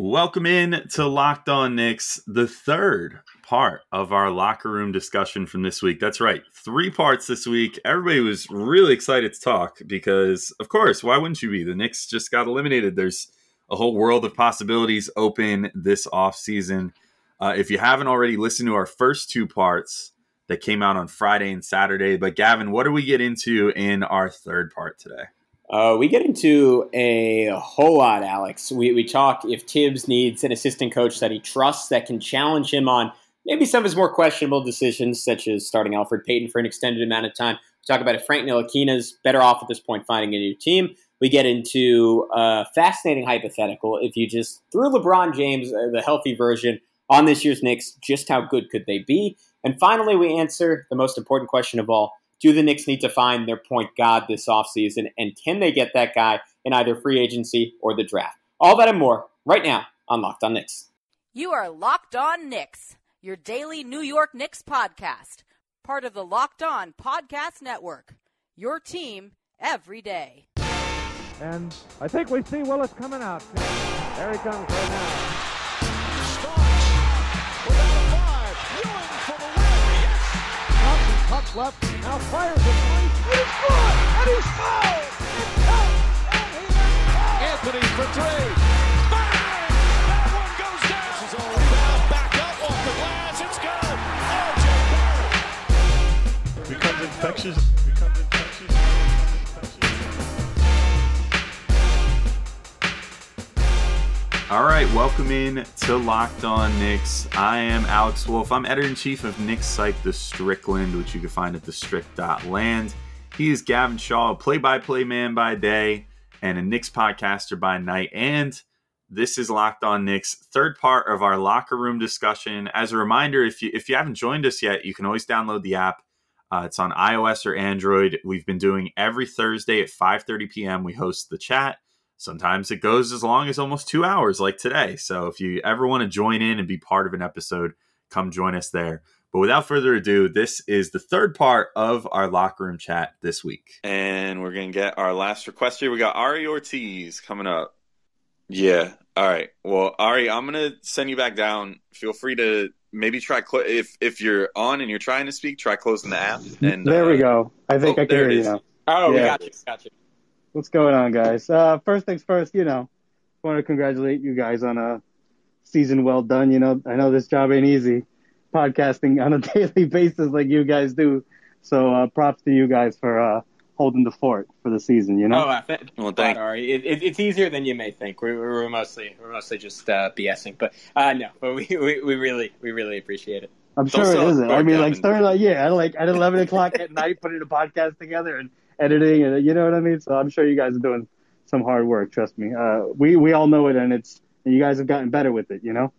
Welcome in to Locked On Knicks, the third part of our locker room discussion from this week. That's right, three parts this week. Everybody was really excited to talk because, of course, why wouldn't you be? The Knicks just got eliminated. There's a whole world of possibilities open this offseason. Uh, if you haven't already listened to our first two parts that came out on Friday and Saturday, but Gavin, what do we get into in our third part today? Uh, we get into a whole lot, Alex. We, we talk if Thibs needs an assistant coach that he trusts that can challenge him on maybe some of his more questionable decisions, such as starting Elfrid Payton for an extended amount of time. We talk about if Frank Ntilikina's better off at this point finding a new team. We get into a fascinating hypothetical. If you just threw LeBron James, uh, the healthy version, on this year's Knicks, just how good could they be? And finally, we answer the most important question of all do the Knicks need to find their point guard this offseason? And can they get that guy in either free agency or the draft? All that and more right now on Locked On Knicks. You are Locked On Knicks, your daily New York Knicks podcast, part of the Locked On Podcast Network. Your team every day. And I think we see Willis coming out. There he comes right now. Puck left, now fires a three. It is good, and he's fouled. It counts, and he is Anthony for three. Bang! That one goes down. This is all about. Back up off the glass. It's good. RJ Barrett. Becomes. Becomes infectious. Welcome in to Locked On Knicks. I am Alex Wolf. I'm editor in chief of Knicks site, The Strickland, which you can find at thestrick.land. He is Gavin Shaw, play by play man by day and a Knicks podcaster by night. And this is Locked On Knicks, third part of our locker room discussion. As a reminder, if you if you haven't joined us yet, you can always download the app. Uh, it's on iOS or Android. We've been doing every Thursday at 5:30 p.m. We host the chat. Sometimes it goes as long as almost two hours, like today. So if you ever want to join in and be part of an episode, come join us there. But without further ado, this is the third part of our locker room chat this week. And we're going to get our last request here. We got Ari Ortiz coming up. Yeah. All right. Well, Ari, I'm going to send you back down. Feel free to maybe try cl- if if you're on and you're trying to speak, try closing the app. And there uh, we go. I think oh, I can hear you now. Oh, we Yeah. got you. Got you. What's going on, guys? Uh, first things first, you know, want to congratulate you guys on a season well done. You know, I know this job ain't easy, podcasting on a daily basis like you guys do. So uh, props to you guys for uh, holding the fort for the season. You know. Oh, I th- Well, thank- Ari. It, it, it's easier than you may think. We're, we're mostly we're mostly just uh, BSing, but uh, no, but we, we, we really we really appreciate it. I'm Don't sure it it isn't. I mean, like starting like yeah, at like at 11 o'clock at night, putting a podcast together and editing, and you know what I mean. So I'm sure you guys are doing some hard work. Trust me. Uh, we we all know it, and it's and you guys have gotten better with it. You know.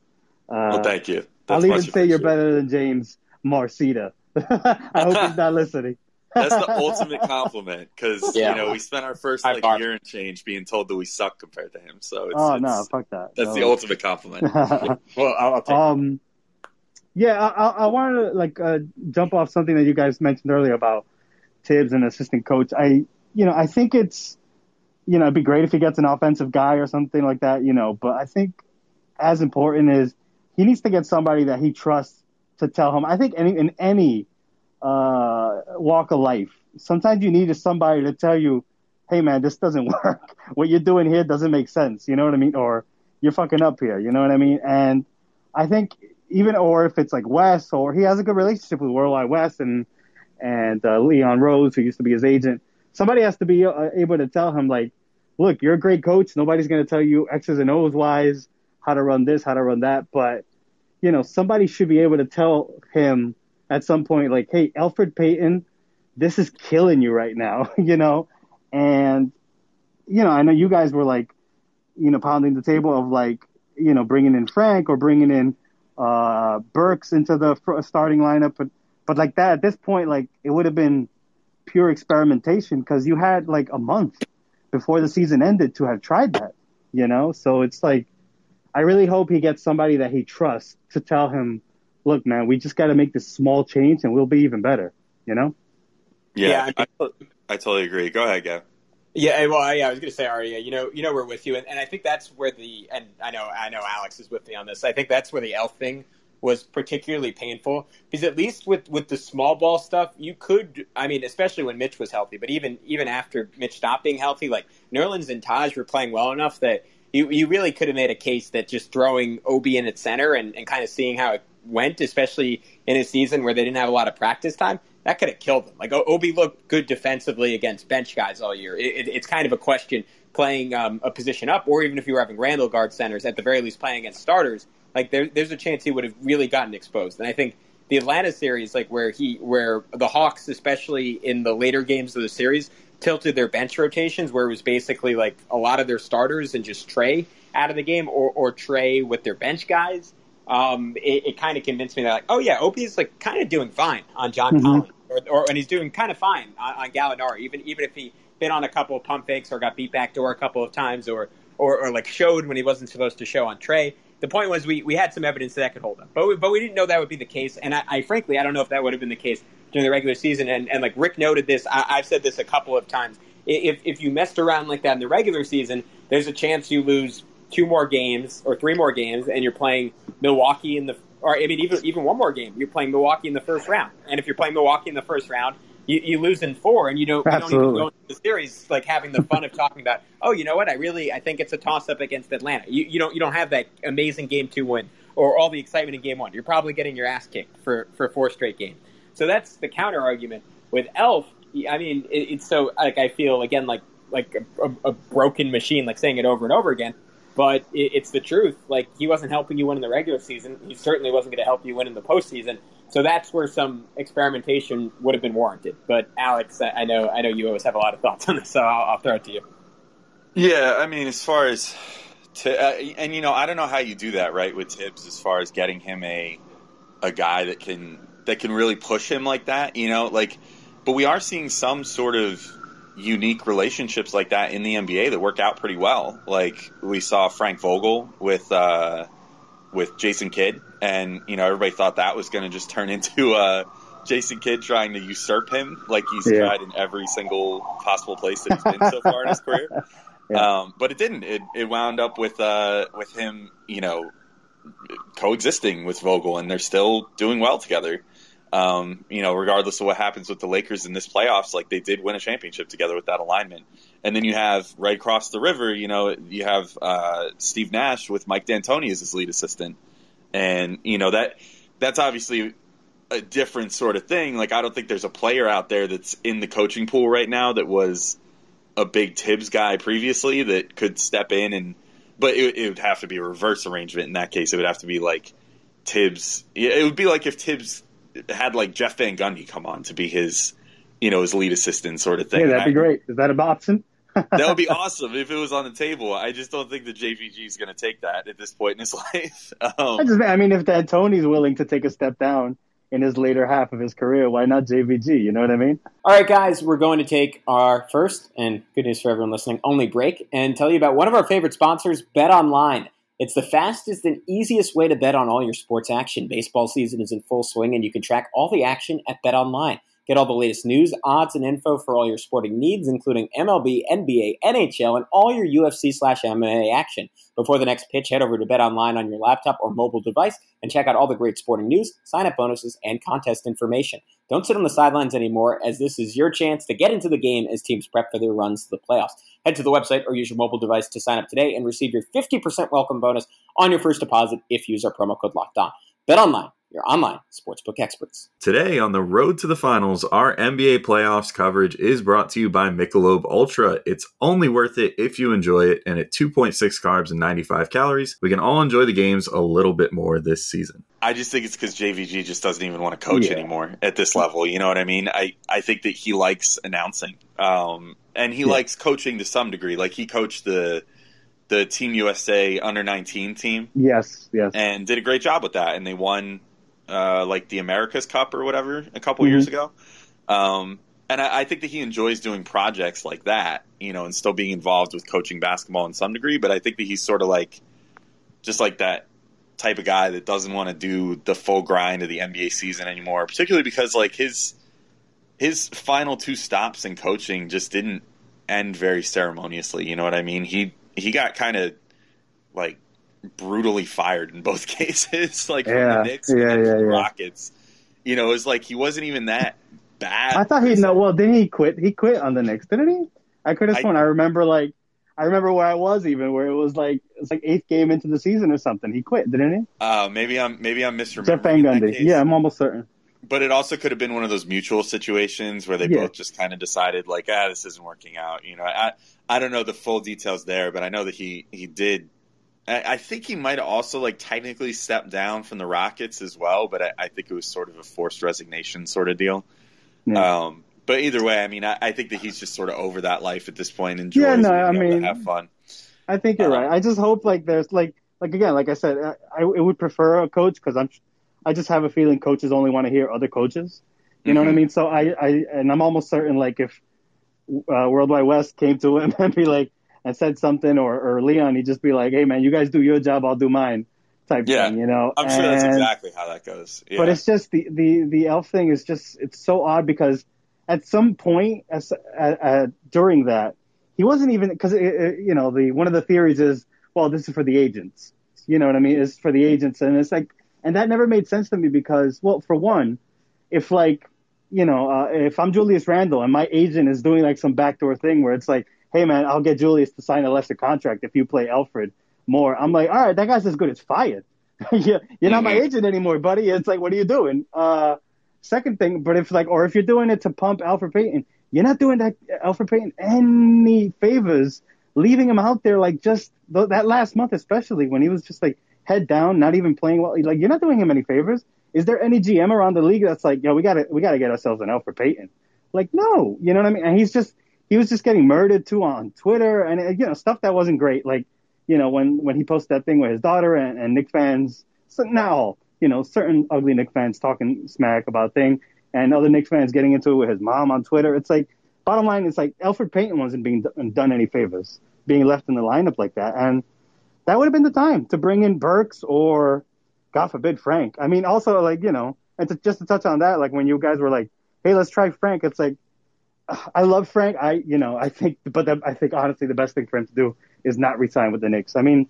Uh, Well, thank you. I'll even say you're better than James Marcita. I hope he's not listening. That's the ultimate compliment because Yeah. you know we spent our first like bar. year and change being told that we suck compared to him. So it's, oh it's, no, fuck that. that's the ultimate compliment. Well, I'll, I'll take Um, yeah, I, I, I wanted to like uh, jump off something that you guys mentioned earlier about Thibs and assistant coach. I, you know, I think it's, you know, it'd be great if he gets an offensive guy or something like that, you know. But I think as important is he needs to get somebody that he trusts to tell him. I think any in any uh, walk of life, sometimes you need somebody to tell you, "Hey, man, this doesn't work. What you're doing here doesn't make sense." You know what I mean? Or you're fucking up here. You know what I mean? And I think even or if it's like Wes or he has a good relationship with World Wide Wes and and uh, Leon Rose, who used to be his agent. Somebody has to be uh, able to tell him like, look, you're a great coach. Nobody's going to tell you X's and O's wise how to run this, how to run that. But you know, somebody should be able to tell him at some point like, hey, Elfrid Payton, this is killing you right now. you know, and you know, I know you guys were like, you know, pounding the table of like, you know, bringing in Frank or bringing in uh, Burks into the starting lineup, but but like that at this point, like it would have been pure experimentation because you had like a month before the season ended to have tried that, you know. So it's like I really hope he gets somebody that he trusts to tell him, look, man, we just got to make this small change and we'll be even better, you know. Yeah, Yeah, I, I totally agree. Go ahead, Gav. Yeah, well, yeah, I was going to say, Aria, you know, you know, we're with you, and, and I think that's where the, and I know, I know, Alex is with me on this. I think that's where the elf thing was particularly painful because at least with with the small ball stuff, you could, I mean, especially when Mitch was healthy, but even even after Mitch stopped being healthy, like Nerlens and Taj were playing well enough that you you really could have made a case that just throwing Obi in at center and, and kind of seeing how it went, especially in a season where they didn't have a lot of practice time, that could have killed them. Like Obi looked good defensively against bench guys all year. It, it, it's kind of a question playing um, a position up, or even if you were having Randle guard centers, at the very least playing against starters. Like there, there's a chance he would have really gotten exposed. And I think the Atlanta series, like where he, where the Hawks, especially in the later games of the series, tilted their bench rotations, where it was basically like a lot of their starters and just Trae out of the game, or or Trae with their bench guys um, it, it kind of convinced me that like, oh yeah, Obi's like kind of doing fine on John mm-hmm. Collins, or, or, and he's doing kind of fine on, on Gallinari, even even if he been on a couple of pump fakes or got beat back door a couple of times, or or, or like showed when he wasn't supposed to show on Trae. The point was we, we had some evidence that, that could hold up, but we, but we didn't know that would be the case, and I, I frankly I don't know if that would have been the case during the regular season. And, and like Rick noted this, I, I've said this a couple of times. If if you messed around like that in the regular season, there's a chance you lose two more games or three more games, and you're playing Milwaukee in the, or I mean, even even one more game, you're playing Milwaukee in the first round. And if you're playing Milwaukee in the first round, you, you lose in four, and you don't, you don't even go into the series like having the fun of talking about, oh, you know what, I really, I think it's a toss up against Atlanta. You, you don't, you don't have that amazing game two win or all the excitement in game one. You're probably getting your ass kicked for for four straight games. So that's the counter argument with Elf. I mean, it, it's so like I feel again like like a, a, broken machine, like saying it over and over again but it, it's the truth. Like he wasn't helping you win in the regular season. He certainly wasn't going to help you win in the postseason. So that's where some experimentation would have been warranted. But Alex, I know I know you always have a lot of thoughts on this, so I'll, I'll throw it to you. Yeah, I mean, as far as to, uh, and you know, I don't know how you do that right with Thibs as far as getting him a a guy that can that can really push him like that. You know, like, but we are seeing some sort of unique relationships like that in the NBA that work out pretty well. Like we saw Frank Vogel with uh, with Jason Kidd, and you know everybody thought that was going to just turn into uh, Jason Kidd trying to usurp him, like he's yeah. tried in every single possible place that he's been so far in his career. Yeah. Um, but it didn't. It, it wound up with uh, with him, you know, coexisting with Vogel, and they're still doing well together. Um, you know, regardless of what happens with the Lakers in this playoffs, like they did win a championship together with that alignment. And then you have right across the river, you know, you have uh, Steve Nash with Mike D'Antoni as his lead assistant, and you know that that's obviously a different sort of thing. Like I don't think there's a player out there that's in the coaching pool right now that was a big Thibs guy previously that could step in and, but it, it would have to be a reverse arrangement in that case. It would have to be like Thibs. It would be like if Thibs had like Jeff Van Gundy come on to be his, you know, his lead assistant sort of thing. Yeah, that'd be great. Is that a option? That would be awesome if it was on the table. I just don't think the JVG is going to take that at this point in his life. Um, I, just, I mean, if D'Antoni's willing to take a step down in his later half of his career, why not JVG? You know what I mean? All right, guys, we're going to take our first and good news for everyone listening only break and tell you about one of our favorite sponsors, Bet Online. It's the fastest and easiest way to bet on all your sports action. Baseball season is in full swing, and you can track all the action at Bet Online. Get all the latest news, odds, and info for all your sporting needs, including MLB, NBA, NHL, and all your UFC slash MMA action. Before the next pitch, head over to Bet Online on your laptop or mobile device and check out all the great sporting news, sign up bonuses, and contest information. Don't sit on the sidelines anymore, as this is your chance to get into the game as teams prep for their runs to the playoffs. Head to the website or use your mobile device to sign up today and receive your 50% welcome bonus on your first deposit if you use our promo code Locked On. Bet Online your online sportsbook experts. Today on the road to the finals, our NBA playoffs coverage is brought to you by Michelob Ultra. It's only worth it if you enjoy it, and at 2.6 carbs and 95 calories, we can all enjoy the games a little bit more this season. I just think it's because JVG just doesn't even want to coach yeah. anymore at this level. You know what I mean? I, I think that he likes announcing, um, and he yeah. likes coaching to some degree. Like he coached the the Team USA under 19 team. Yes, yes. And did a great job with that. And they won uh, like the America's Cup or whatever a couple mm-hmm. years ago. Um, and I, I, think that he enjoys doing projects like that, you know, and still being involved with coaching basketball in some degree. But I think that he's sort of like, just like that type of guy that doesn't want to do the full grind of the NBA season anymore, particularly because like his his final two stops in coaching just didn't end very ceremoniously. You know what I mean? He he got kind of like brutally fired in both cases, like from Yeah, the Knicks yeah, and yeah, the. Rockets. You know, it was like he wasn't even that bad. I thought he no. Well, didn't he quit? He quit on the Knicks, didn't he? I could have I- sworn. I remember like I remember where I was even where it was like it's like eighth game into the season or something. He quit, didn't he? Uh, maybe I'm maybe I'm misremembering. Jeff Van Gundy. Yeah, I'm almost certain. but it also could have been one of those mutual situations where they Yeah. both just kind of decided like ah this isn't working out you know i i don't know the full details there but i know that he he did i, I think he might have also like technically stepped down from the rockets as well but i, I think it was sort of a forced resignation sort of deal Yeah. um but either way i mean I, I think that he's just sort of over that life at this point enjoys Yeah, no, I mean- have fun I think you're Uh, right. I just hope like there's like like again, like I said, I, I would prefer a coach because I'm I just have a feeling coaches only want to hear other coaches. You know what I Mhm. mean? So I, I and I'm almost certain like if uh, World Wide Wes came to him and be like and said something or or Leon, he'd just be like, hey man, you guys do your job, I'll do mine, type Yeah. thing. You know? i'm sure that's exactly how that goes yeah. But it's just the, the, the elf thing is just it's so odd because at some point as, uh, uh, during that he wasn't even because you know the one of the theories is well this is for the agents you know what I mean it's for the agents and it's like and that never made sense to me because well for one if like you know uh, if I'm Julius Randle and my agent is doing like some backdoor thing where it's like hey man I'll get Julius to sign a lesser contract if you play Elfrid more I'm like all right that guy's as good as fired you're not my Mhm. agent anymore, buddy. It's like, what are you doing? Uh, second thing, but if like, or if you're doing it to pump Elfrid Payton, you're not doing that Elfrid Payton any favors, leaving him out there like just th- that last month, especially when he was just like head down, not even playing well. Like, you're not doing him any favors. Is there any GM around the league that's like, yo, we gotta, we gotta get ourselves an Elfrid Payton? Like, no, you know what I mean? And he's just, he was just getting murdered too on Twitter and you know stuff that wasn't great. Like, you know, when when he posted that thing with his daughter and, and Knick fans, so now you know certain ugly Knick fans talking smack about thing, and other Knick fans getting into it with his mom on Twitter. It's like bottom line is like Elfrid Payton wasn't being done any favors being left in the lineup like that, and that would have been the time to bring in Burks or God forbid Frank. I mean, also like you know, and to, just to touch on that, like when you guys were like, hey, let's try Frank. It's like I love Frank. I, you know, I think, but the, I think honestly, the best thing for him to do is not resign with the Knicks. I mean,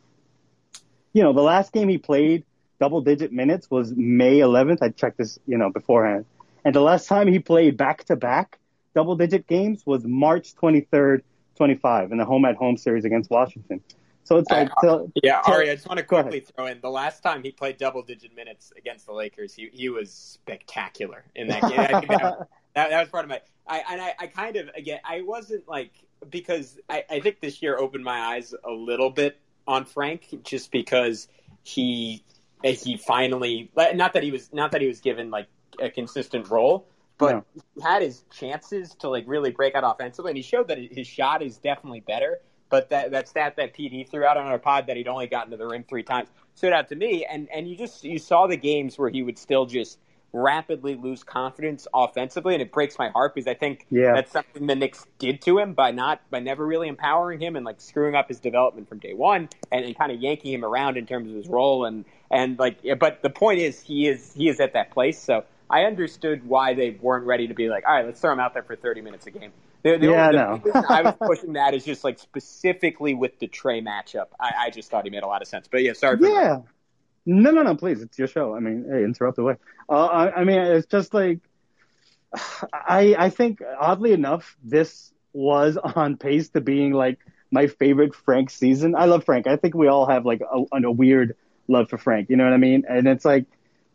you know, the last game he played double digit minutes was May 11th. I checked this, you know, beforehand. And the last time he played back to back double digit games was March 23rd, 25 in the home at home series against Washington. So it's like, uh, till- Yeah, till- Ari, I just want to quickly throw in the last time he played double digit minutes against the Lakers, he he was spectacular in that game. I think that, that, that was part of my. I and I, I kind of again I wasn't like because I, I think this year opened my eyes a little bit on Frank just because he eh, he finally not that he was not that he was given like a consistent role, but No. he had his chances to like really break out offensively, and he showed that his shot is definitely better. But that that stat that PD threw out on our pod that he'd only gotten to the rim three times stood out to me, and and you just you saw the games where he would still just rapidly lose confidence offensively, and it breaks my heart because I think Yeah. that's something the Knicks did to him by not by never really empowering him and like screwing up his development from day one and, and kind of yanking him around in terms of his role and and like but the point is he is he is at that place. So I understood why they weren't ready to be like all right let's throw him out there for 30 minutes a game. The, the Yeah, only- the reason I was pushing that is just like specifically with the Trae matchup. I, I just thought he made a lot of sense. But yeah sorry for yeah. No, no, no, please. It's your show. I mean, hey, interrupt away. Uh, I, I mean, it's just like, I, I think oddly enough, this was on pace to being like my favorite Frank season. I love Frank. I think we all have like a, a weird love for Frank. You know what I mean? And it's like,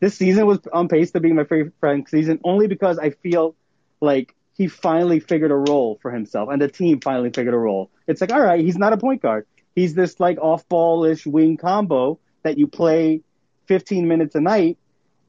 this season was on pace to being my favorite Frank season only because I feel like he finally figured a role for himself and the team finally figured a role. It's like, all right, he's not a point guard. He's this like off ball-ish wing combo that you play 15 minutes a night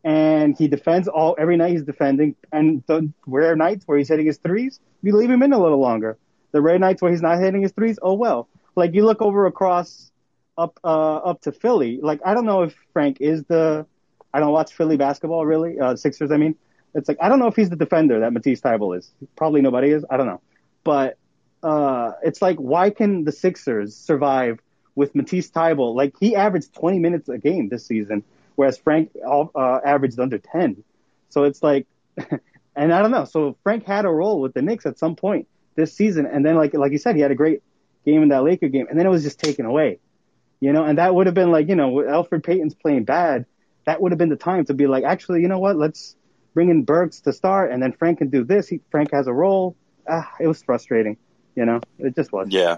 and he defends all every night he's defending and the rare nights where he's hitting his threes, you leave him in a little longer. The rare nights where he's not hitting his threes, oh well. Like you look over across up uh up to Philly, like I don't know if Frank is the I don't watch Philly basketball really, uh Sixers I mean. It's like I don't know if he's the defender that Matisse Thybulle is. Probably nobody is. I don't know. But uh it's like why can the Sixers survive with Matisse Thybulle? Like he averaged 20 minutes a game this season, whereas Frank uh, averaged under 10. So it's like, and I don't know. So Frank had a role with the Knicks at some point this season. And then, like like you said, he had a great game in that Laker game, and then it was just taken away. You know, and that would have been like, you know, Elfrid Payton's playing bad. That would have been the time to be like, actually, you know what? Let's bring in Burks to start, and then Frank can do this. He, Frank has a role. Ah, it was frustrating. You know, it just was. Yeah.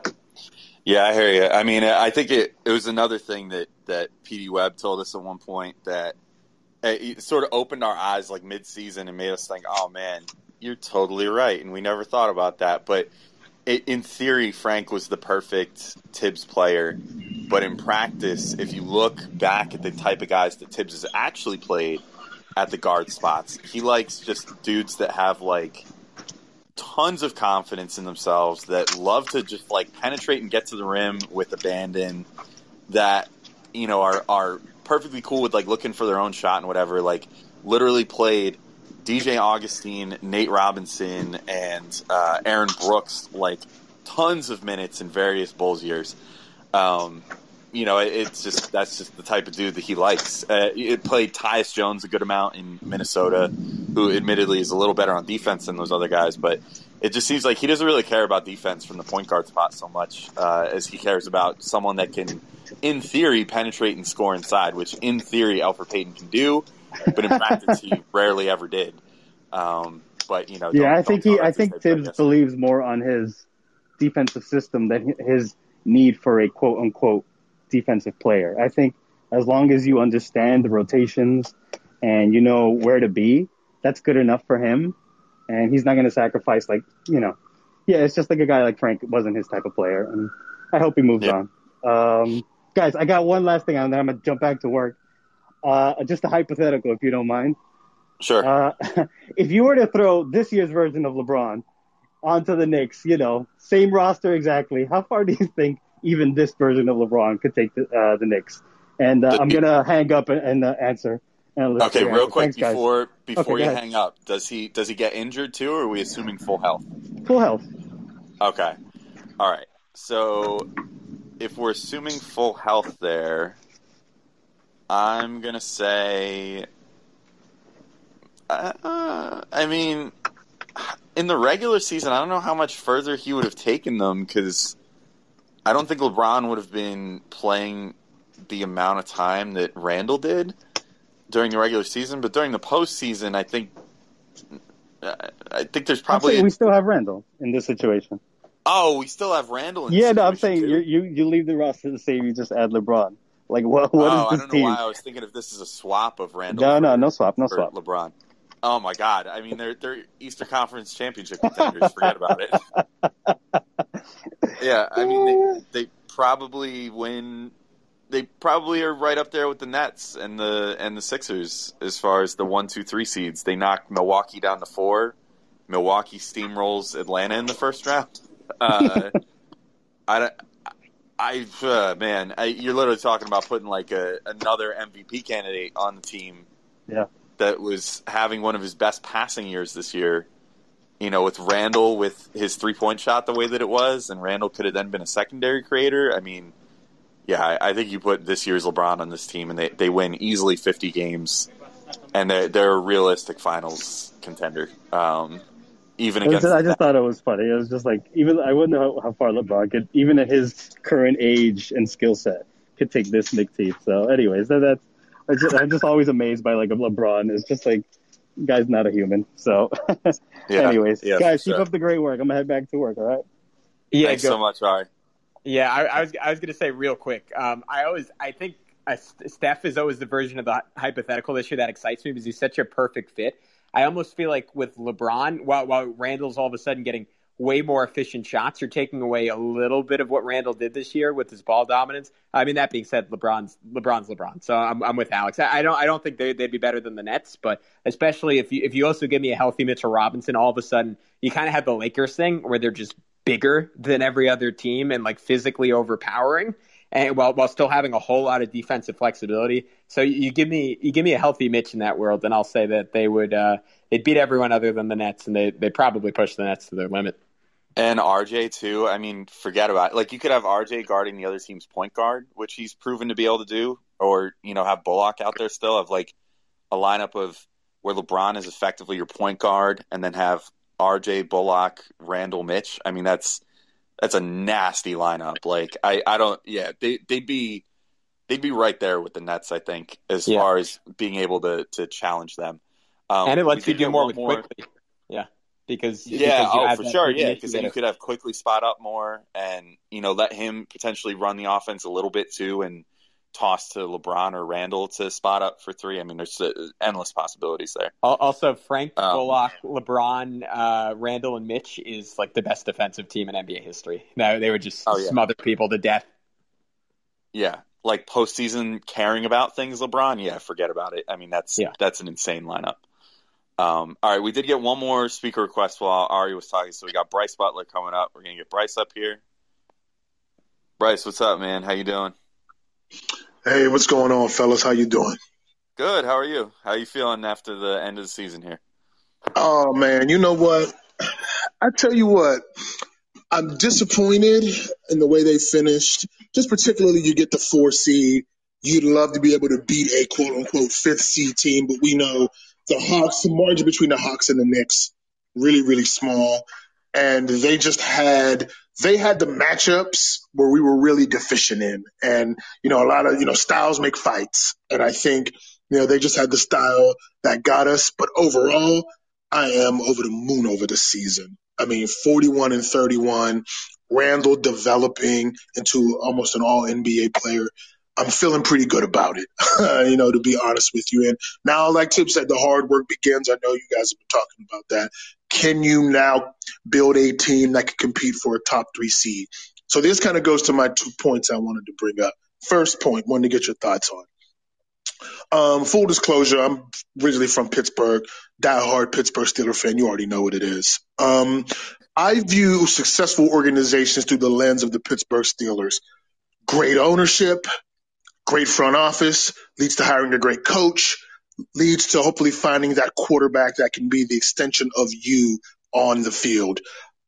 Yeah, I hear you. I mean, I think it, it was another thing that, that PD Webb told us at one point that eh, it sort of opened our eyes like mid-season and made us think, oh man, you're totally right. And we never thought about that. But it, in theory, Frank was the perfect Thibs player. But in practice, if you look back at the type of guys that Thibs has actually played at the guard spots, he likes just dudes that have like tons of confidence in themselves, that love to just like penetrate and get to the rim with abandon, that, you know, are, are perfectly cool with like looking for their own shot and whatever. Like, literally played DJ Augustin, Nate Robinson, and uh, Aaron Brooks like tons of minutes in various Bulls years. Um, you know, it's just that's just the type of dude that he likes. Uh, it played Tyus Jones a good amount in Minnesota, who admittedly is a little better on defense than those other guys, but it just seems like he doesn't really care about defense from the point guard spot so much uh, as he cares about someone that can, in theory, penetrate and score inside, which in theory Elfrid Payton can do, but in practice he rarely ever did. Um, but you know, yeah, I think he, I think Thibs believes more on his defensive system than his need for a quote unquote defensive player. I think as long as you understand the rotations and you know where to be, that's good enough for him. And he's not going to sacrifice like you know, yeah, it's just like a guy like Frank wasn't his type of player, and I hope he moves Yeah. on. Um, guys, I got one last thing, and then I'm gonna jump back to work. Uh, just a hypothetical, if you don't mind. Sure. Uh, if you were to throw this year's version of LeBron onto the Knicks, you know, same roster exactly, how far do you think even this version of LeBron could take the, uh, the Knicks? And uh, I'm gonna hang up and, and uh, answer. And Okay, see real answer. quick Thanks, guys. before before Okay, you hang up, does he does he get injured too, or are we assuming full health? full health. Okay, all right. So if we're assuming full health there, I'm gonna say. Uh, I mean, in the regular season, I don't know how much further he would have taken them because I don't think LeBron would have been playing the amount of time that Randle did during the regular season. But during the postseason, I think I think there's probably we still have Randle in this situation. oh we still have Randle. In this Yeah, no, I'm saying too. you you leave the roster the same. You just add LeBron. Like what? What oh, is oh, I this don't know team? why I was thinking if this is a swap of Randle. No, no, no swap, no swap. LeBron. Oh my God! I mean, they're they're Eastern Conference championship contenders. Forget about it. yeah, I mean, they, they probably win. They probably are right up there with the Nets and the and the Sixers as far as the one, two, three seeds. They knocked Milwaukee down to four. Milwaukee steamrolls Atlanta in the first round. Uh, I. I uh, man, I, you're literally talking about putting like a another MVP candidate on the team. Yeah. That was having one of his best passing years this year. You know, with Randle with his three point shot the way that it was, and Randle could have then been a secondary creator. I mean, yeah, I, I think you put this year's LeBron on this team, and they they win easily 50 games, and they're they're a realistic finals contender. Um, even against I just thought it was funny. It was just like even I wouldn't know how, how far LeBron could, even at his current age and skill set, could take this Nick Teeth. So, anyways, that, that's I just, I'm just always amazed by like a LeBron. It's just like guy's not a human. So, Yeah, anyways, yeah, guys, for keep sure. up the great work. I'm gonna head back to work. All right. Yeah, Thanks go- so much, Ari. Yeah, I, I was I was gonna say real quick. Um, I always I think uh, Steph is always the version of the hypothetical this year that excites me because he's such a perfect fit. I almost feel like with LeBron, while while Randle's all of a sudden getting way more efficient shots, you're taking away a little bit of what Randle did this year with his ball dominance. I mean, that being said, LeBron's LeBron's LeBron, so I'm, I'm with Alex. I, I don't I don't think they, they'd be better than the Nets, but especially if you if you also give me a healthy Mitchell Robinson, all of a sudden you kind of have the Lakers thing where they're just bigger than every other team and like physically overpowering and while while still having a whole lot of defensive flexibility. So you, you give me you give me a healthy Mitch in that world, and I'll say that they would uh, they'd beat everyone other than the Nets, and they they probably push the Nets to their limit. And RJ too. I mean, forget about it. Like you could have RJ guarding the other team's point guard, which he's proven to be able to do, or you know have Bullock out there still have like a lineup of where LeBron is effectively your point guard, and then have R.J. Bullock, Randle, Mitch. I mean, that's that's a nasty lineup. Like I, I don't. Yeah, they they'd be they'd be right there with the Nets. I think as Yeah. far as being able to to challenge them. Um, and it lets you do more with Quickley. Because Yeah, because oh for sure. Yeah, because then you could have Quickley spot up more, and you know let him potentially run the offense a little bit too, and toss to LeBron or Randle to spot up for three. I mean, there's uh, endless possibilities there. Also, Frank Um, Bullock, LeBron, uh, Randle, and Mitch is like the best defensive team in NBA history. No, they would just Oh, yeah. smother people to death. Yeah, like postseason caring about things, LeBron. Yeah, forget about it. I mean, that's Yeah. that's an insane lineup. Um, all right, we did get one more speaker request while Ari was talking, so we got Bryce Butler coming up. We're gonna get Bryce up here. Bryce, what's up, man? How you doing? Hey, what's going on, fellas? How you doing? Good. How are you? How you feeling after the end of the season here? Oh man, you know what? I tell you what, I'm disappointed in the way they finished. Just particularly, you get the four seed. You'd love to be able to beat a quote unquote fifth seed team, but we know the Hawks, the margin between the Hawks and the Knicks, really, really small. And they just had they had the matchups where we were really deficient in. And, you know, a lot of, you know, styles make fights. And I think, you know, they just had the style that got us. But overall, I am over the moon over the season. I mean, 41 and 31, Randle developing into almost an all NBA player. I'm feeling pretty good about it, you know, to be honest with you. And now, like Tip said, the hard work begins. I know you guys have been talking about that. Can you now build a team that can compete for a top three seed? So this kind of goes to my two points I wanted to bring up. First point, wanted to get your thoughts on. Um, full disclosure, I'm originally from Pittsburgh, diehard Pittsburgh Steeler fan. You already know what it is. Um, I view successful organizations through the lens of the Pittsburgh Steelers. Great ownership, great front office, leads to hiring a great coach, leads to hopefully finding that quarterback that can be the extension of you on the field.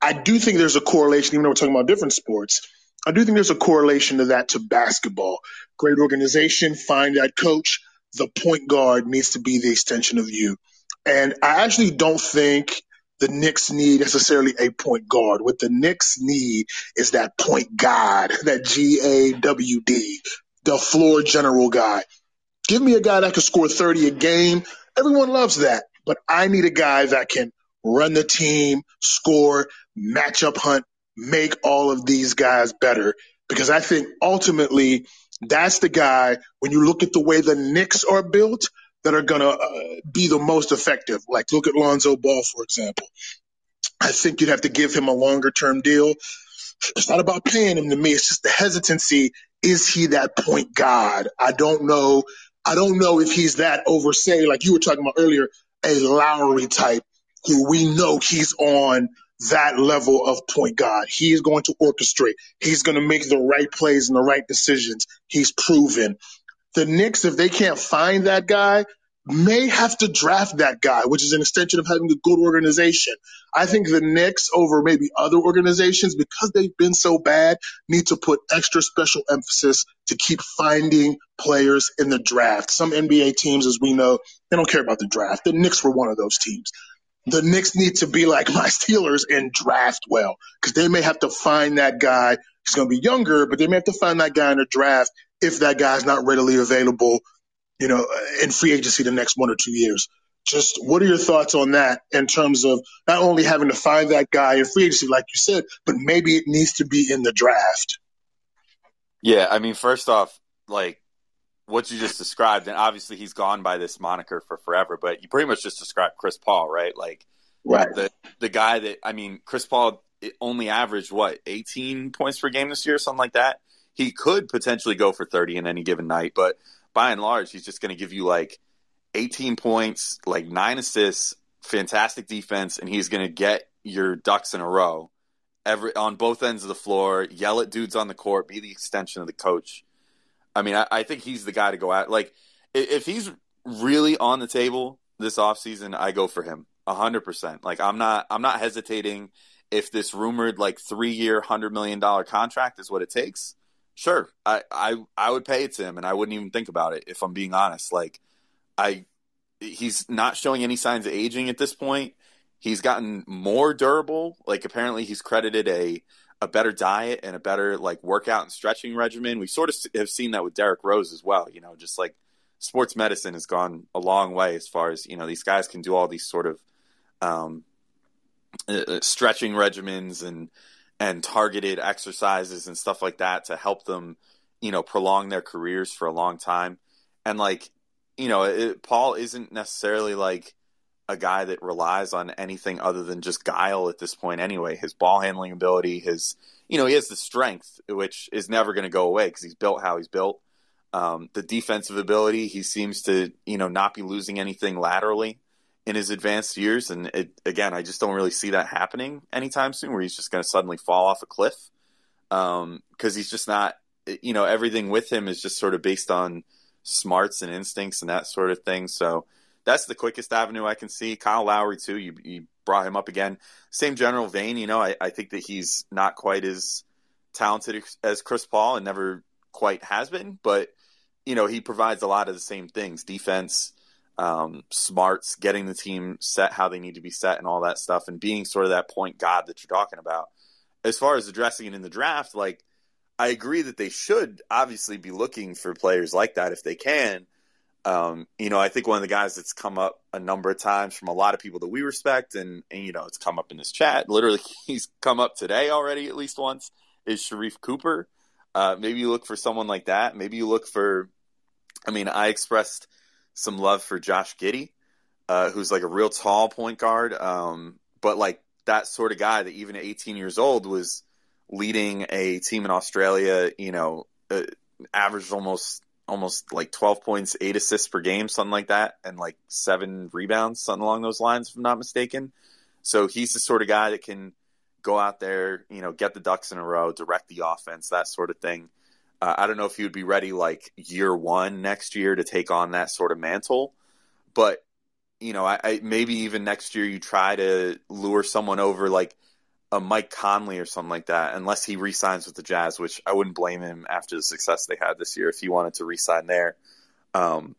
I do think there's a correlation, even though we're talking about different sports. I do think there's a correlation to that to basketball. Great organization, find that coach. The point guard needs to be the extension of you. And I actually don't think the Knicks need necessarily a point guard. What the Knicks need is that point guard, that G A W D, the floor general guy. Give me a guy that can score 30 a game. Everyone loves that. But I need a guy that can run the team, score, matchup hunt, make all of these guys better. Because I think ultimately that's the guy, when you look at the way the Knicks are built, that are going to uh, be the most effective. Like look at Lonzo Ball, for example. I think you'd have to give him a longer term deal. It's not about paying him to me. It's just the hesitancy. Is he that point guard? I don't know. I don't know if he's that over, say, like you were talking about earlier, a Lowry type who we know he's on that level of point guard. He is going to orchestrate. He's going to make the right plays and the right decisions. He's proven. The Knicks, if they can't find that guy, may have to draft that guy, which is an extension of having a good organization. I think the Knicks, over maybe other organizations, because they've been so bad, need to put extra special emphasis to keep finding players in the draft. Some NBA teams, as we know, they don't care about the draft. The Knicks were one of those teams. The Knicks need to be like my Steelers and draft well, because they may have to find that guy. He's going to be younger, but they may have to find that guy in the draft if that guy's not readily available you know, in free agency the next one or two years. Just what are your thoughts on that in terms of not only having to find that guy in free agency, like you said, but maybe it needs to be in the draft? Yeah, I mean, first off, like what you just described, and obviously he's gone by this moniker for forever, but you pretty much just described Chris Paul, right? Like Right. the the guy that I mean, Chris Paul only averaged what 18 points per game this year, something like that. He could potentially go for 30 in any given night, but by and large, he's just going to give you like 18 points, like nine assists, fantastic defense, and he's going to get your ducks in a row every on both ends of the floor, yell at dudes on the court, be the extension of the coach. I mean, I, I think he's the guy to go at. Like, i- if he's really on the table this offseason, I go for him hundred percent. Like, I'm not, I'm not hesitating. If this rumored like three year, hundred million dollar contract is what it takes, sure, I, I, I would pay it to him, and I wouldn't even think about it if I'm being honest. Like, I, he's not showing any signs of aging at this point. he's gotten more durable. Like apparently he's credited a a better diet and a better like workout and stretching regimen. We sort of have seen that with Derrick Rose as well. You know, just like sports medicine has gone a long way as far as you know these guys can do all these sort of um, uh, uh, stretching regimens and and targeted exercises and stuff like that to help them you know prolong their careers for a long time. And like you know it, Paul isn't necessarily like a guy that relies on anything other than just guile at this point anyway. His ball handling ability his you know he has the strength which is never going to go away because he's built how he's built. Um, the defensive ability, he seems to, you know, not be losing anything laterally in his advanced years. And it, again, I just don't really see that happening anytime soon where he's just going to suddenly fall off a cliff. Um, cause he's just not, you know, everything with him is just sort of based on smarts and instincts and that sort of thing. So that's the quickest avenue I can see. Kyle Lowry too. You, you brought him up again. Same general vein, you know, I, I think that he's not quite as talented as Chris Paul and never quite has been, but you know, he provides a lot of the same things defense, um, smarts, getting the team set how they need to be set, and all that stuff, and being sort of that point god that you're talking about. As far as addressing it in the draft, like, I agree that they should obviously be looking for players like that if they can. Um, you know, I think one of the guys that's come up a number of times from a lot of people that we respect, and, and you know, it's come up in this chat. Literally, he's come up today already at least once. Is Sharife Cooper? Uh, maybe you look for someone like that. Maybe you look for I mean, I expressed some love for Josh Giddey, uh, who's like a real tall point guard, um, but like that sort of guy that even at 18 years old was leading a team in Australia. You know, uh, averaged almost almost like 12 points, eight assists per game, something like that, and like seven rebounds, something along those lines, if I'm not mistaken. So he's the sort of guy that can go out there, you know, get the ducks in a row, direct the offense, that sort of thing. Uh, I don't know if you'd be ready like year one next year to take on that sort of mantle, but you know, I, I maybe even next year you try to lure someone over like a Mike Conley or something like that, unless he resigns with the Jazz, which I wouldn't blame him after the success they had this year if he wanted to resign there. Um,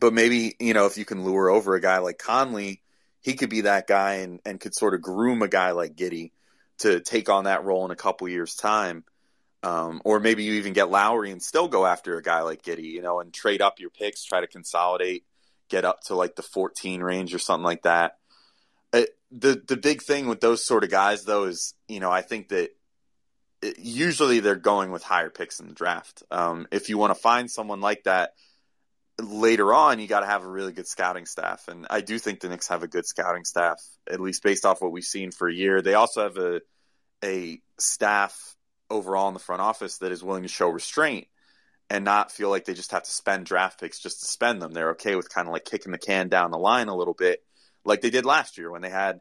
but maybe you know if you can lure over a guy like Conley, he could be that guy and, and could sort of groom a guy like Giddey to take on that role in a couple years time. Um, or maybe you even get Lowry and still go after a guy like Giddey, you know, and trade up your picks, try to consolidate, get up to like the 14 range or something like that. It, uh, the the big thing with those sort of guys though is, you know, I think that it, usually they're going with higher picks in the draft. Um, if you want to find someone like that later on, you got to have a really good scouting staff, and I do think the Knicks have a good scouting staff, at least based off what we've seen for a year. They also have a a staff overall in the front office that is willing to show restraint and not feel like they just have to spend draft picks just to spend them. They're okay with kind of like kicking the can down the line a little bit, like they did last year when they had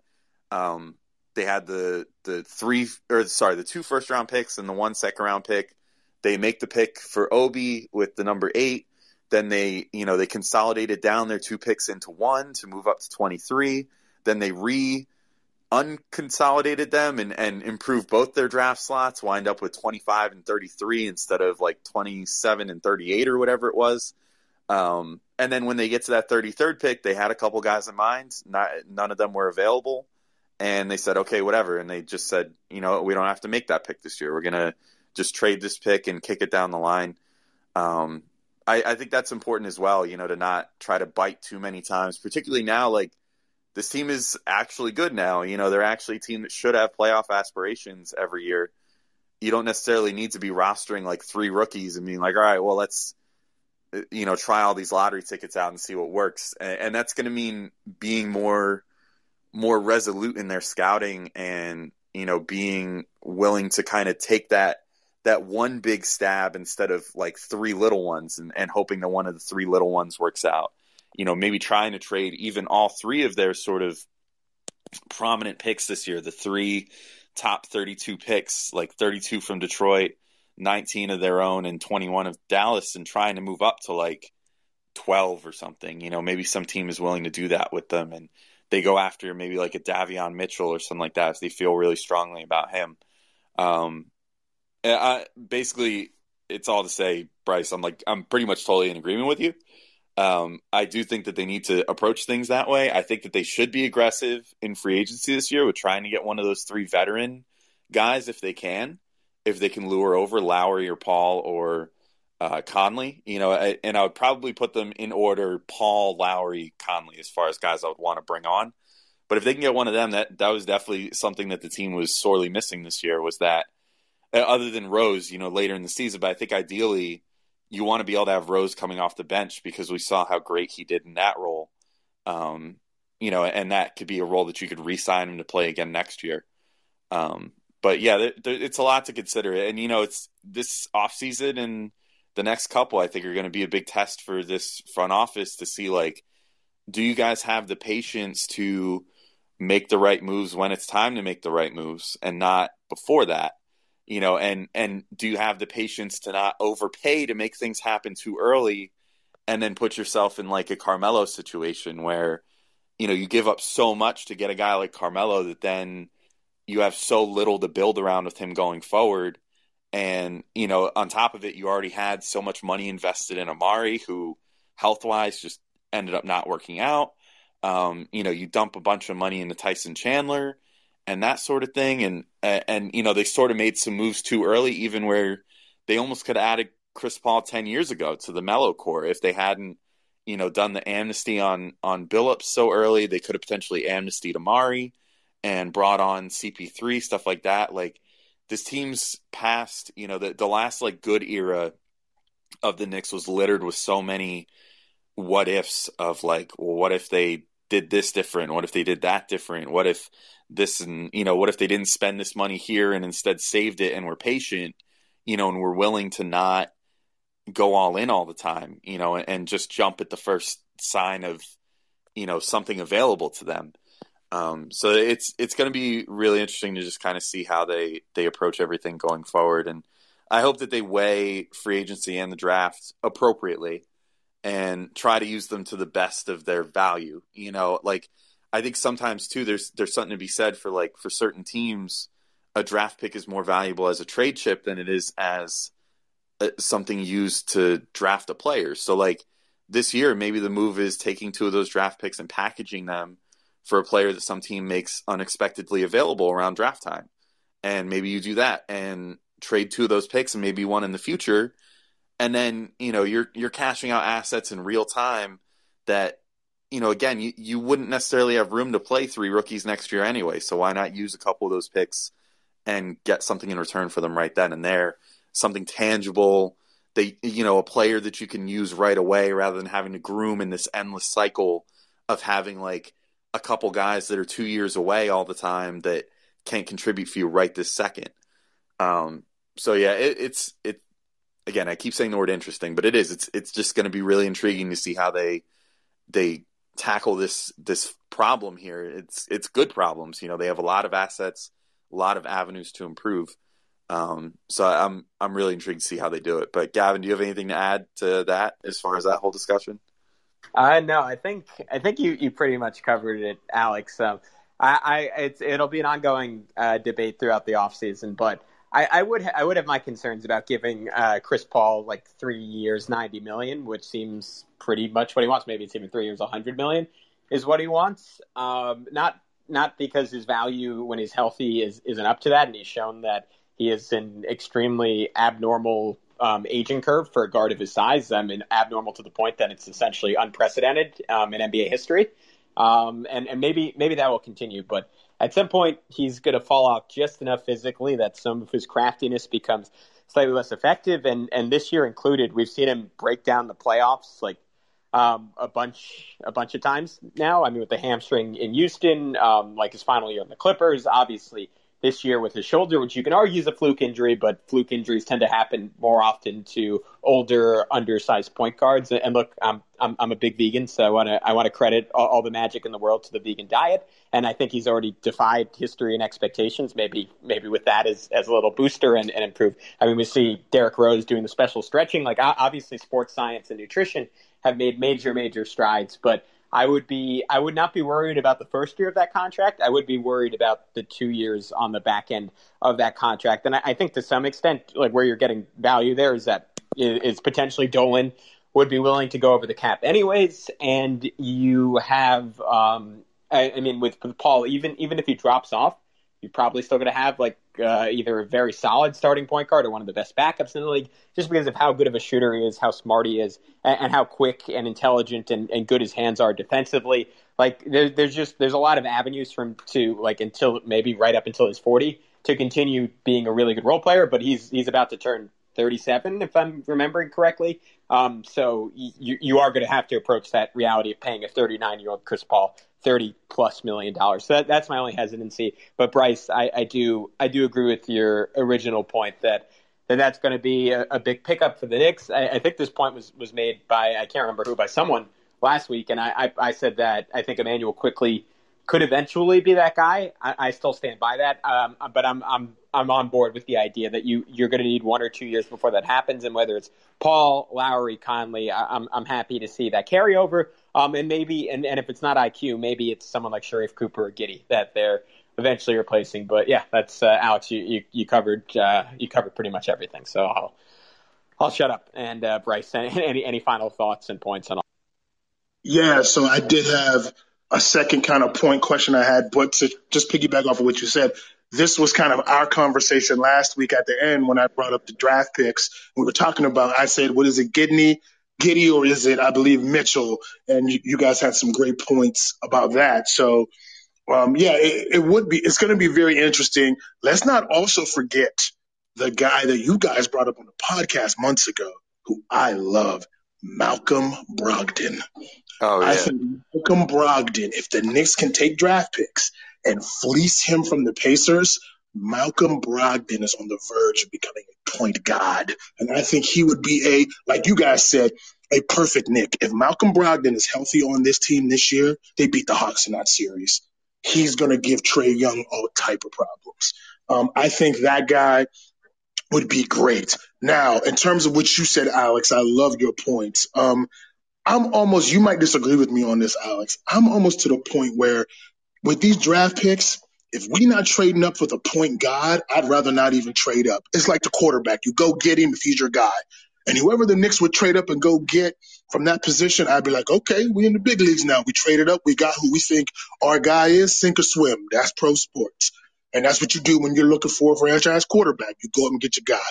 um, they had the the three or sorry the two first round picks and the one second round pick. They make the pick for Obi with the number eight. Then they you know they consolidated down their two picks into one to move up to twenty three. Then they re unconsolidated them and, and improved both their draft slots, wind up with 25 and 33 instead of like 27 and 38 or whatever it was. Um, and then when they get to that 33rd pick, they had a couple guys in mind. Not, none of them were available. And they said, okay, whatever. And they just said, you know, we don't have to make that pick this year. We're going to just trade this pick and kick it down the line. Um, I, I think that's important as well, you know, to not try to bite too many times, particularly now, like – this team is actually good now. You know, they're actually a team that should have playoff aspirations every year. You don't necessarily need to be rostering like three rookies and being like, all right, well, let's, you know, try all these lottery tickets out and see what works. And, and that's going to mean being more, more resolute in their scouting and, you know, being willing to kind of take that, that one big stab instead of like three little ones and, and hoping that one of the three little ones works out you know, maybe trying to trade even all three of their sort of prominent picks this year, the three top 32 picks, like 32 from Detroit, 19 of their own, and 21 of Dallas, and trying to move up to like 12 or something. You know, maybe some team is willing to do that with them, and they go after maybe like a Davion Mitchell or something like that if they feel really strongly about him. Um, I, basically, it's all to say, Bryce. I'm like, I'm pretty much totally in agreement with you. Um, I do think that they need to approach things that way. I think that they should be aggressive in free agency this year with trying to get one of those three veteran guys if they can, if they can lure over Lowry or Paul or uh, Conley. You know, and I would probably put them in order: Paul, Lowry, Conley, as far as guys I would want to bring on. But if they can get one of them, that that was definitely something that the team was sorely missing this year. Was that uh, other than Rose, you know, later in the season. But I think ideally you want to be able to have Rose coming off the bench because we saw how great he did in that role. Um, you know, and that could be a role that you could re-sign him to play again next year. Um, but yeah, there, there, it's a lot to consider, and you know, it's this offseason and the next couple. I think are going to be a big test for this front office to see like, do you guys have the patience to make the right moves when it's time to make the right moves, and not before that you know and and do you have the patience to not overpay to make things happen too early and then put yourself in like a Carmelo situation where you know you give up so much to get a guy like Carmelo that then you have so little to build around with him going forward. And you know on top of it you already had so much money invested in Amar'e who health wise just ended up not working out. Um, you know you dump a bunch of money into Tyson Chandler and that sort of thing. And uh, and you know they sort of made some moves too early, even where they almost could have added Chris Paul ten years ago to the Melo core if they hadn't you know done the amnesty on on Billups so early. They could have potentially amnestied Amar'e and brought on CP3 stuff like that. Like this team's past, you know, the the last like good era of the Knicks was littered with so many what ifs of like, well, what if they did this different? What if they did that different? What if this and you know what if they didn't spend this money here and instead saved it and were patient you know and were willing to not go all in all the time you know and, and just jump at the first sign of you know something available to them um, so it's it's going to be really interesting to just kind of see how they they approach everything going forward and i hope that they weigh free agency and the draft appropriately and try to use them to the best of their value you know like I think sometimes too there's there's something to be said for like for certain teams a draft pick is more valuable as a trade chip than it is as uh, something used to draft a player. So like this year maybe the move is taking two of those draft picks and packaging them for a player that some team makes unexpectedly available around draft time. And maybe you do that and trade two of those picks and maybe one in the future and then, you know, you're you're cashing out assets in real time that you know, again, you, you wouldn't necessarily have room to play three rookies next year anyway. So why not use a couple of those picks and get something in return for them right then and there? Something tangible, they you know, a player that you can use right away rather than having to groom in this endless cycle of having like a couple guys that are two years away all the time that can't contribute for you right this second. Um, so yeah, it, it's it again. I keep saying the word interesting, but it is. It's it's just going to be really intriguing to see how they they tackle this this problem here. It's it's good problems. You know, they have a lot of assets, a lot of avenues to improve. Um, so I'm I'm really intrigued to see how they do it. But Gavin, do you have anything to add to that as far as that whole discussion? Uh, no, I think I think you, you pretty much covered it, Alex. Um, I, I it's it'll be an ongoing uh, debate throughout the offseason, but I, I would ha- I would have my concerns about giving uh, Chris Paul like three years, ninety million, which seems pretty much what he wants. Maybe it's even three years, hundred million is what he wants. Um, not not because his value when he's healthy is isn't up to that, and he's shown that he is an extremely abnormal um, aging curve for a guard of his size. I mean, abnormal to the point that it's essentially unprecedented um, in NBA history. Um, and and maybe maybe that will continue, but at some point he's going to fall off just enough physically that some of his craftiness becomes slightly less effective. And and this year included, we've seen him break down the playoffs like um, a bunch a bunch of times now. I mean, with the hamstring in Houston, um, like his final year in the Clippers, obviously this year with his shoulder, which you can argue is a fluke injury, but fluke injuries tend to happen more often to older, undersized point guards. And look, I'm I'm, I'm a big vegan, so I want to I want to credit all, all, the magic in the world to the vegan diet, and I think he's already defied history and expectations. Maybe maybe with that as as a little booster and, and improve. I mean, we see Derrick Rose doing the special stretching. Like obviously, sports science and nutrition have made major major strides, but I would be I would not be worried about the first year of that contract. I would be worried about the two years on the back end of that contract. And I, I think to some extent, like where you're getting value there is that is potentially Dolan would be willing to go over the cap anyways, and you have, um, I, I mean, with, Paul, even even if he drops off, you're probably still going to have like uh, either a very solid starting point guard or one of the best backups in the league, just because of how good of a shooter he is, how smart he is, and, and how quick and intelligent and, and, good his hands are defensively. Like there, there's just there's a lot of avenues for him to like until maybe right up until he's 40 to continue being a really good role player, but he's he's about to turn 37 if I'm remembering correctly. Um, so you you are going to have to approach that reality of paying a 39 year old Chris Paul 30 plus million dollars. So that, that's my only hesitancy. But Bryce, I, I do I do agree with your original point that that that's going to be a, a, big pickup for the Knicks. I, I, think this point was was made by I can't remember who by someone last week, and I I, I said that I think Immanuel Quickley could eventually be that guy. I, I still stand by that, um, but I'm I'm I'm on board with the idea that you you're going to need one or two years before that happens, and whether it's Paul, Lowry, Conley, I, I'm I'm happy to see that carryover. Um, and maybe and, and if it's not IQ, maybe it's someone like Sharife Cooper or Giddey that they're eventually replacing. But yeah, that's uh, Alex. You, you, you covered uh, you covered pretty much everything. So I'll I'll shut up. And uh, Bryce, any any final thoughts and points on all? Yeah, so I did have a second kind of point question I had, but to just piggyback off of what you said, this was kind of our conversation last week at the end when I brought up the draft picks. We were talking about, I said, what is it, Giddey, Giddey, or is it, I believe, Mitchell? And you, you guys had some great points about that. So, um, yeah, it, it would be, it's going to be very interesting. Let's not also forget the guy that you guys brought up on the podcast months ago, who I love, Malcolm Brogdon. Oh, yeah. I think Malcolm Brogdon, if the Knicks can take draft picks and fleece him from the Pacers, Malcolm Brogdon is on the verge of becoming a point god. And I think he would be a, like you guys said, a perfect Knick. If Malcolm Brogdon is healthy on this team this year, they beat the Hawks in that series. He's going to give Trae Young all type of problems. Um, I think that guy would be great. Now, in terms of what you said, Alex, I love your points. Um, I'm almost, you might disagree with me on this, Alex. I'm almost to the point where with these draft picks, if we not trading up for the point guard, I'd rather not even trade up. It's like the quarterback. You go get him if he's your guy. And whoever the Knicks would trade up and go get from that position, I'd be like, okay, we in the big leagues now. We traded up. We got who we think our guy is. Sink or swim. That's pro sports. And that's what you do when you're looking for a franchise quarterback. You go up and get your guy.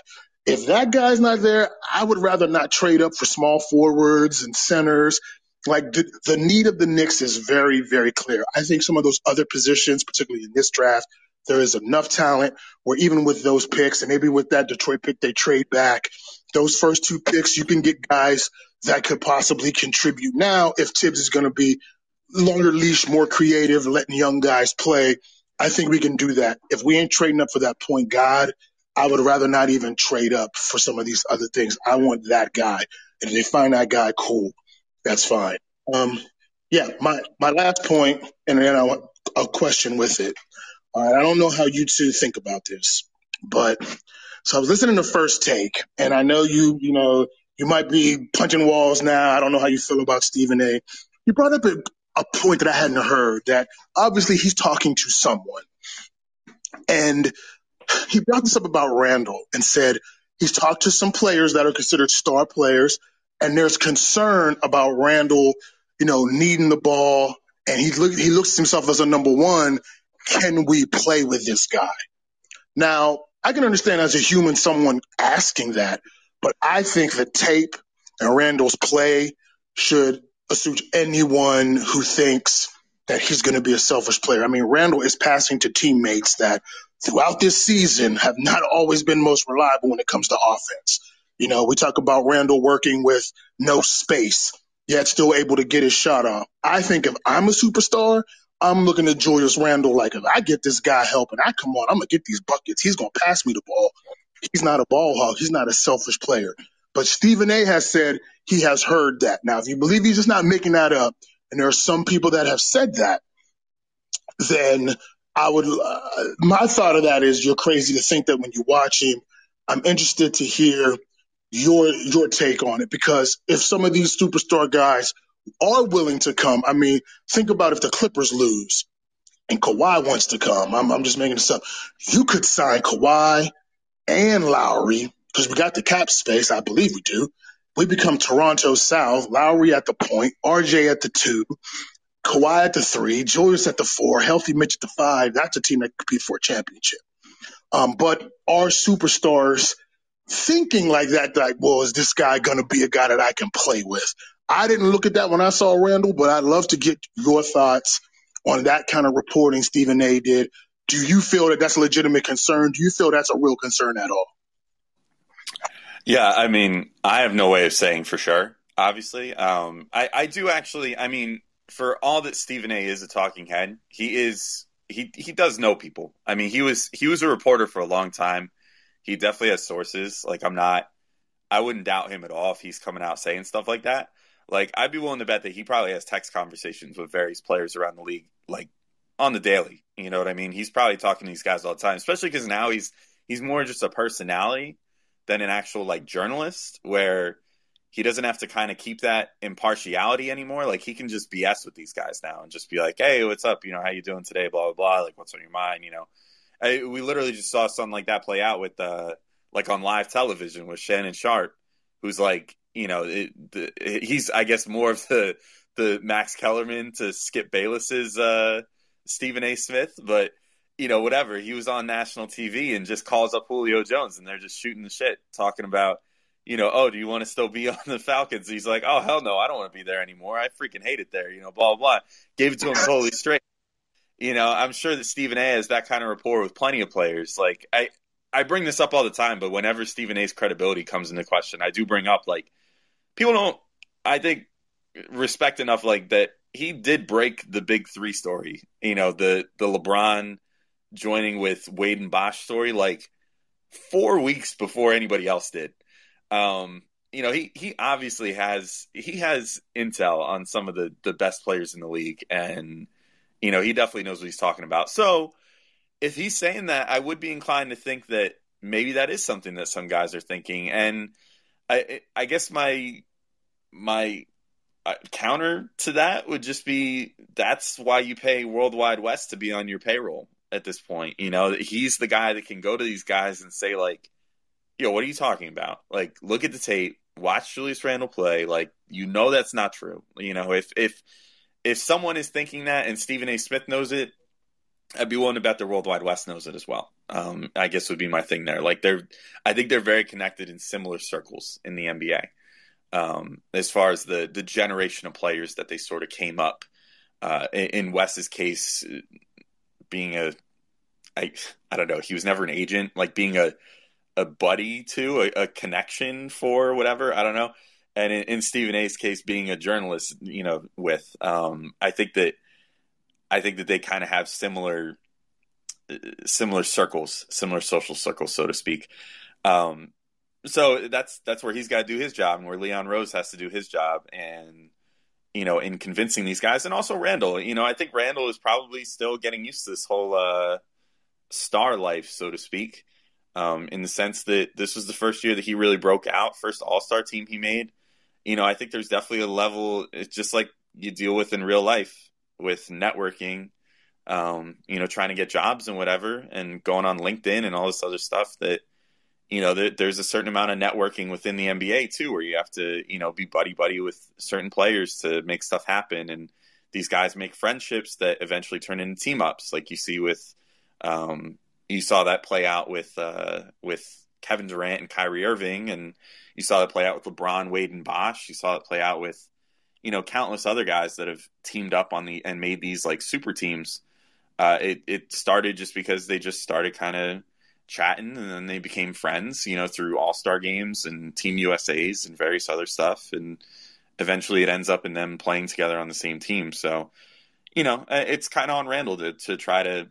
If that guy's not there, I would rather not trade up for small forwards and centers. Like the, the need of the Knicks is very, very clear. I think some of those other positions, particularly in this draft, there is enough talent where even with those picks and maybe with that Detroit pick, they trade back. Those first two picks, you can get guys that could possibly contribute. Now, if Thibs is going to be longer leash, more creative, letting young guys play, I think we can do that. If we ain't trading up for that point guard, I would rather not even trade up for some of these other things. I want that guy. And if they find that guy, cool. That's fine. Um, yeah, my, my last point, and then I want a question with it. Right, I don't know how you two think about this, but so I was listening to First Take, and I know you, you know, you might be punching walls now. I don't know how you feel about Stephen A. You brought up a, a point that I hadn't heard that obviously he's talking to someone. And he brought this up about Randle and said he's talked to some players that are considered star players, and there's concern about Randle, you know, needing the ball, and he look, he looks at himself as a number one. Can we play with this guy? Now, I can understand as a human someone asking that, but I think the tape and Randle's play should assuage anyone who thinks that he's going to be a selfish player. I mean, Randle is passing to teammates that throughout this season have not always been most reliable when it comes to offense. You know, we talk about Randle working with no space, yet still able to get his shot off. I think if I'm a superstar, I'm looking at Julius Randle like if I get this guy helping, I come on, I'm gonna get these buckets. He's gonna pass me the ball. He's not a ball hog. He's not a selfish player. But Stephen A. has said he has heard that. Now, if you believe he's just not making that up, and there are some people that have said that, then I would. Uh, my thought of that is you're crazy to think that when you watch him. I'm interested to hear your your take on it because if some of these superstar guys are willing to come, I mean, think about if the Clippers lose and Kawhi wants to come. I'm, I'm just making this up. You could sign Kawhi and Lowry because we got the cap space. I believe we do. we become Toronto South, Lowry at the point, RJ at the two, Kawhi at the three, Julius at the four, healthy Mitch at the five. That's a team that can compete for a championship. Um, but our superstars thinking like that, like, well, is this guy going to be a guy that I can play with? I didn't look at that when I saw Randle, but I'd love to get your thoughts on that kind of reporting Stephen A did. Do you feel that that's a legitimate concern? Do you feel that's a real concern at all? Yeah, I mean, I have no way of saying for sure. Obviously, um, I, I do actually. I mean, for all that Stephen A. is a talking head, he is he he does know people. I mean, he was he was a reporter for a long time. He definitely has sources. Like, I'm not. I wouldn't doubt him at all if he's coming out saying stuff like that. Like, I'd be willing to bet that he probably has text conversations with various players around the league, like on the daily. You know what I mean? He's probably talking to these guys all the time, especially because now he's he's more just a personality than an actual like journalist where he doesn't have to kind of keep that impartiality anymore. Like he can just BS with these guys now and just be like, "Hey, what's up? You know, how you doing today? Blah blah blah. Like, what's on your mind? You know." I, we literally just saw something like that play out with, uh, like on live television with Shannon Sharpe, who's like, you know, it, the, he's I guess more of the the Max Kellerman to Skip Bayless's uh, Stephen A. Smith, but you know, whatever. He was on national TV and just calls up Julio Jones, and they're just shooting the shit, talking about, you know, oh, do you want to still be on the Falcons? He's like, oh, hell no, I don't want to be there anymore. I freaking hate it there, you know, blah, blah, blah. Gave it to him totally straight. You know, I'm sure that Stephen A has that kind of rapport with plenty of players. Like, I, I bring this up all the time, but whenever Stephen A's credibility comes into question, I do bring up, like, people don't, I think, respect enough, like, that he did break the big three story. You know, the, the LeBron, joining with Wade and Bosh story like four weeks before anybody else did. Um, you know, he he obviously has he has intel on some of the the best players in the league, and you know he definitely knows what he's talking about. So if he's saying that, I would be inclined to think that maybe that is something that some guys are thinking. And I I guess my my uh, counter to that would just be that's why you pay World Wide Wes to be on your payroll at this point. You know, he's the guy that can go to these guys and say like, "Yo, what are you talking about? Like, look at the tape, watch Julius Randle play. Like, you know that's not true. You know, if if if someone is thinking that and Stephen A. Smith knows it, I'd be willing to bet the World Wide Wes knows it as well. Um, I guess would be my thing there. Like they're, I think they're very connected in similar circles in the NBA. Um, as far as the the generation of players that they sort of came up. Uh, in, in Wes's case, being a I I don't know, he was never an agent, like being a a buddy to a, a connection for whatever, I don't know. And in, in, Stephen A's case, being a journalist, you know, with um, I think that I think that they kind of have similar similar circles, similar social circles, so to speak. Um, so that's that's where he's got to do his job, and where Leon Rose has to do his job, and you know, in convincing these guys, and also Randle. You know, I think Randle is probably still getting used to this whole uh, star life, so to speak, um, in the sense that this was the first year that he really broke out, first All Star team he made. You know, I think there's definitely a level. It's just like you deal with in real life with networking. Um, you know, trying to get jobs and whatever, and going on LinkedIn and all this other stuff that you know, there, there's a certain amount of networking within the NBA too, where you have to, you know, be buddy buddy with certain players to make stuff happen. And these guys make friendships that eventually turn into team ups, like you see with, um, you saw that play out with uh, with Kevin Durant and Kyrie Irving, and you saw that play out with LeBron, Wade, and Bosh. You saw it play out with, you know, countless other guys that have teamed up on the and made these like super teams. Uh, it it started just because they just started kind of chatting and then they became friends, you know, through all star games and Team USA's and various other stuff. And eventually it ends up in them playing together on the same team. So, you know, uh, it's kind of on Randle to, to try to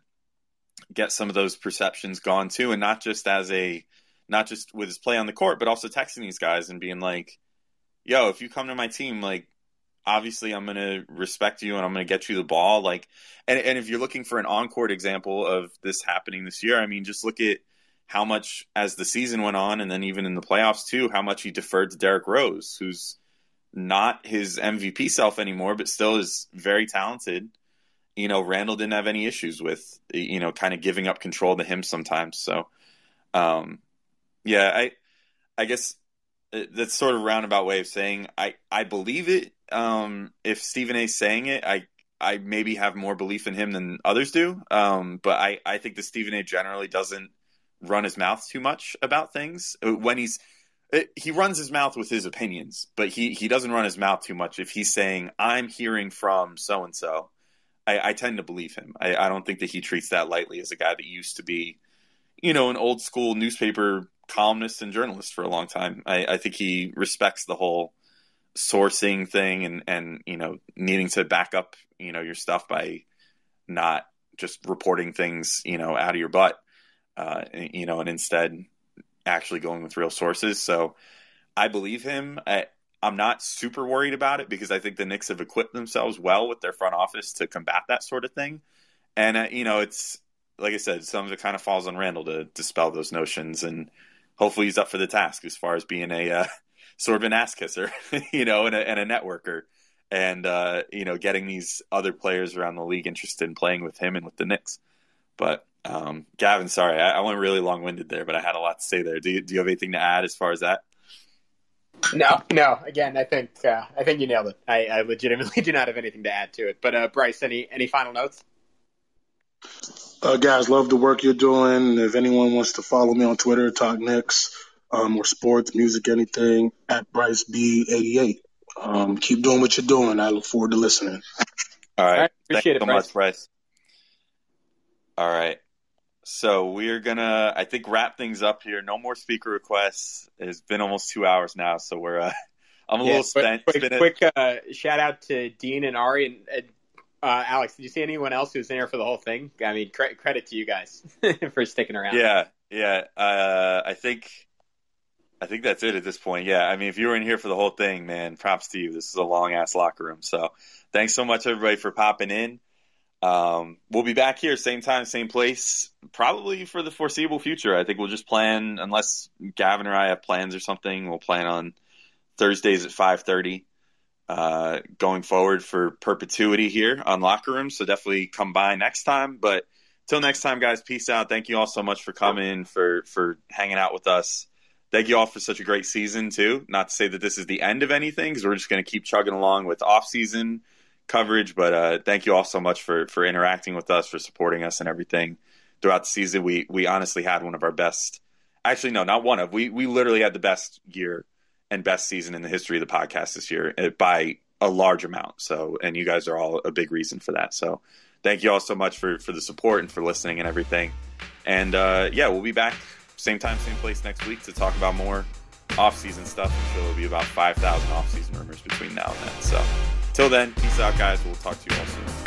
get some of those perceptions gone too. And not just as a, not just with his play on the court, but also texting these guys and being like, yo, if you come to my team, like, obviously I'm going to respect you and I'm going to get you the ball. Like, and, and if you're looking for an on-court example of this happening this year, I mean, just look at how much as the season went on and then even in the playoffs too, how much he deferred to Derrick Rose, who's not his MVP self anymore, but still is very talented. You know, Randle didn't have any issues with, you know, kind of giving up control to him sometimes. So, um, yeah, I, I guess that's sort of roundabout way of saying I I believe it. Um, if Stephen A. saying it, I I maybe have more belief in him than others do. Um, but I I think that Stephen A. generally doesn't run his mouth too much about things when he's it, he runs his mouth with his opinions, but he he doesn't run his mouth too much if he's saying I'm hearing from so and so. I tend to believe him. I, I don't think that he treats that lightly as a guy that used to be, you know, an old school newspaper columnist and journalist for a long time. I, I think he respects the whole sourcing thing and and you know needing to back up you know your stuff by not just reporting things you know out of your butt uh, you know and instead actually going with real sources. So i believe him. I, i'm not super worried about it because i think the knicks have equipped themselves well with their front office to combat that sort of thing. And uh, you know it's like i said some of it kind of falls on Randle to dispel those notions and hopefully he's up for the task as far as being a uh, sort of an ass kisser, you know, and a, and a networker, and uh, you know, getting these other players around the league interested in playing with him and with the Knicks. But um, Gavin, sorry, I, I went really long winded there, but I had a lot to say there. Do you, do you have anything to add as far as that? No, no. Again, I think uh, I think you nailed it. I, I, legitimately do not have anything to add to it. But uh, Bryce, any any final notes? Uh, guys, love the work you're doing. If anyone wants to follow me on Twitter, Talk Knicks, um, or sports, music, anything, at Bryce B88. Um, keep doing what you're doing. I look forward to listening. All right. All right appreciate Thanks it, so Bryce. much, Bryce. All right. So we're gonna, I think, wrap things up here. No more speaker requests. It's been almost two hours now, so we're. Uh, I'm a yeah, little spent. Quick, quick a... uh, shout out to Dean and Ari and, and uh, Alex, did you see anyone else who was in here for the whole thing? I mean, cre- credit to you guys for sticking around. Yeah, yeah. Uh, I think, I think that's it at this point. Yeah, I mean, if you were in here for the whole thing, man, props to you. This is a long ass locker room. So, thanks so much, everybody, for popping in. Um, we'll be back here, same time, same place, probably for the foreseeable future. I think we'll just plan, unless Gavin or I have plans or something. We'll plan on Thursdays at five thirty uh, going forward for perpetuity here on Locker Room. So definitely come by next time. But till next time, guys, peace out. Thank you all so much for coming, for for hanging out with us. Thank you all for such a great season too. Not to say that this is the end of anything, because we're just going to keep chugging along with off season coverage. But uh, thank you all so much for for interacting with us, for supporting us, and everything throughout the season. We we honestly had one of our best. Actually, no, not one of. We we literally had the best year and best season in the history of the podcast this year uh, by a large amount. So, and you guys are all a big reason for that. So, thank you all so much for for the support and for listening and everything. And uh, yeah, we'll be back same time, same place next week to talk about more off-season stuff. I'm sure there'll be about 5,000 off-season rumors between now and then. So, till then, peace out, guys. We'll talk to you all soon.